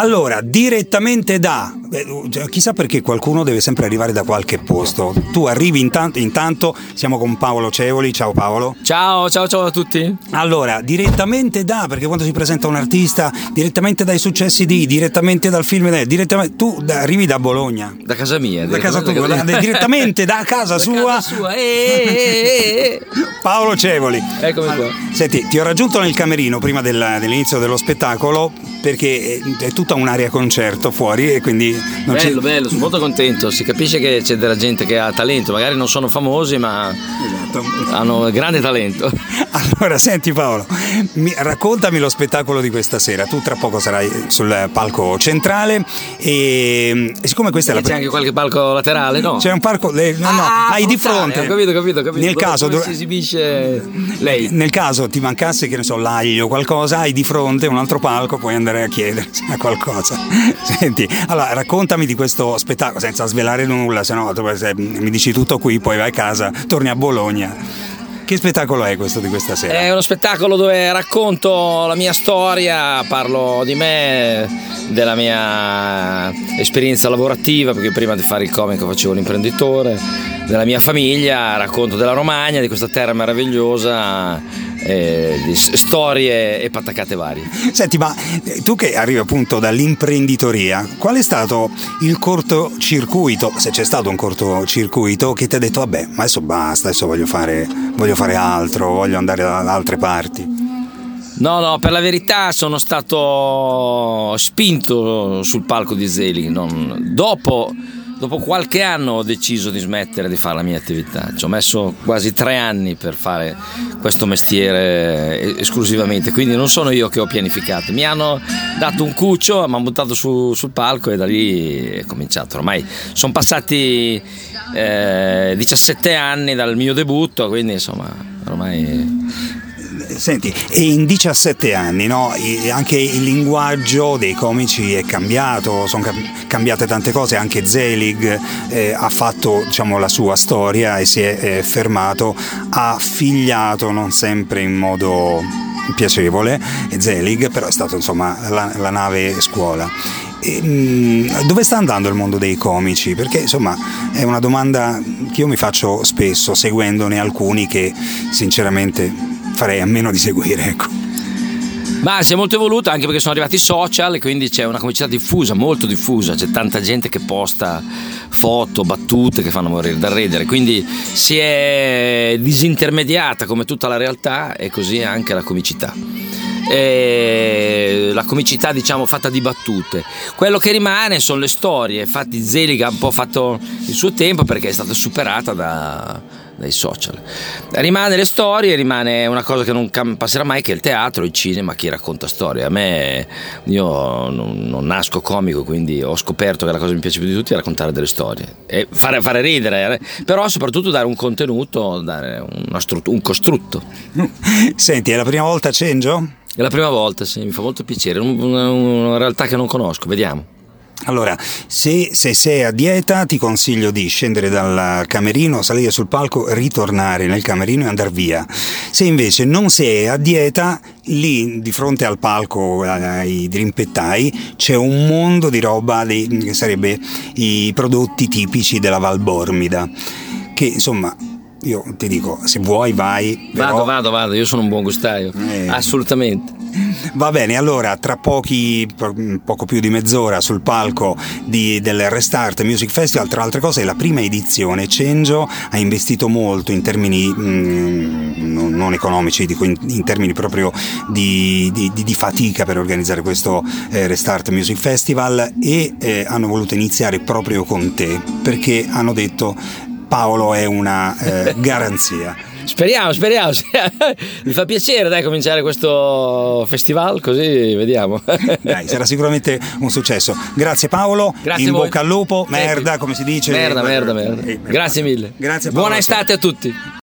Allora, direttamente da... cioè, chissà perché qualcuno deve sempre arrivare da qualche posto. Tu arrivi intanto, intanto siamo con Paolo Cevoli. Ciao Paolo. Ciao, ciao, ciao a tutti. Allora, direttamente da, perché quando si presenta un artista, direttamente dai successi di, direttamente dal film, direttamente, tu arrivi da Bologna. Da casa mia. Da casa tua, da, direttamente da casa da sua. Casa sua. Eh, eh, eh, Paolo Cevoli. Eccomi qua. Senti, ti ho raggiunto nel camerino prima del, dell'inizio dello spettacolo perché è tutta un'area concerto fuori e quindi non bello, c'è... bello, sono molto contento. Si capisce che c'è della gente che ha talento, magari non sono famosi, ma esatto. hanno grande talento. Allora, senti Paolo, mi, raccontami lo spettacolo di questa sera. Tu tra poco sarai sul palco centrale e, e siccome questa e è la c'è anche qualche palco laterale, no? C'è un palco, no, no, ah, hai di fronte. Ho capito, capito, capito. Nel dove, caso dove si esibisce lei. Nel caso ti mancasse che ne so l'aglio o qualcosa, hai di fronte un altro palco, puoi andare a chiedere qualcosa. Senti, allora raccontami di questo spettacolo senza svelare nulla, se no mi dici tutto qui, poi vai a casa, torni a Bologna. Che spettacolo è questo di questa sera? È uno spettacolo dove racconto la mia storia, parlo di me, della mia esperienza lavorativa, perché prima di fare il comico facevo l'imprenditore, della mia famiglia, racconto della Romagna, di questa terra meravigliosa eh, storie e patacate varie. Senti, ma eh, tu che arrivi appunto dall'imprenditoria, qual è stato il cortocircuito, se c'è stato un cortocircuito, che ti ha detto vabbè, ma adesso basta, adesso voglio fare, voglio fare altro, voglio andare da altre parti? No, no, per la verità sono stato spinto sul palco di Zelig. Non... Dopo Dopo qualche anno ho deciso di smettere di fare la mia attività, ci ho messo quasi tre anni per fare questo mestiere esclusivamente, quindi non sono io che ho pianificato, mi hanno dato un cuccio, mi hanno buttato su, sul palco e da lì è cominciato. Ormai sono passati eh, 17 anni dal mio debutto, quindi insomma ormai Senti, e in 17 anni no, anche il linguaggio dei comici è cambiato, sono cambiate tante cose, anche Zelig eh, ha fatto diciamo, la sua storia e si è eh, fermato, ha figliato non sempre in modo piacevole Zelig, però è stato insomma la, la nave scuola. Mm, dove sta andando il mondo dei comici? Perché insomma è una domanda che io mi faccio spesso, seguendone alcuni che sinceramente farei a meno di seguire. Ecco. Ma si è molto evoluto anche perché sono arrivati i social e quindi c'è una comicità diffusa, molto diffusa, c'è tanta gente che posta foto, battute che fanno morire da ridere, quindi si è disintermediata come tutta la realtà e così anche la comicità. E la comicità diciamo fatta di battute quello che rimane sono le storie infatti Zeliga ha un po' fatto il suo tempo perché è stata superata da, dai social. Rimane le storie, rimane una cosa che non passerà mai che è il teatro, il cinema, chi racconta storie. A me, io non, non, nasco comico, quindi ho scoperto che la cosa che mi piace più di tutti è raccontare delle storie e fare, fare ridere, eh. però soprattutto dare un contenuto, dare struttura, un costrutto. Senti, è la prima volta a Cengio? È la prima volta, sì, mi fa molto piacere, una, una realtà che non conosco, vediamo. Allora, se, se, sei a dieta ti consiglio di scendere dal camerino, salire sul palco, ritornare nel camerino e andare via. Se invece non sei a dieta, lì di fronte al palco, ai drimpettai, c'è un mondo di roba che sarebbe i prodotti tipici della Valbormida, che insomma io ti dico, se vuoi vai. Però... Vado, vado, vado, io sono un buon gustaio, eh. assolutamente. Va bene, allora tra pochi, poco più di mezz'ora sul palco di, del Restart Music Festival, tra altre cose è la prima edizione, Cengio ha investito molto in termini mh, mm, non economici, dico in, in termini proprio di, di, di, fatica per organizzare questo eh, Restart Music Festival e eh, hanno voluto iniziare proprio con te perché hanno detto Paolo è una eh, garanzia. Speriamo, speriamo. Mi fa piacere dai, cominciare questo festival, così vediamo. Dai, sarà sicuramente un successo. Grazie Paolo, Grazie in bocca al lupo, merda come si dice. Merda, merda, merda. Grazie mille. Grazie Paolo. Buona estate a tutti.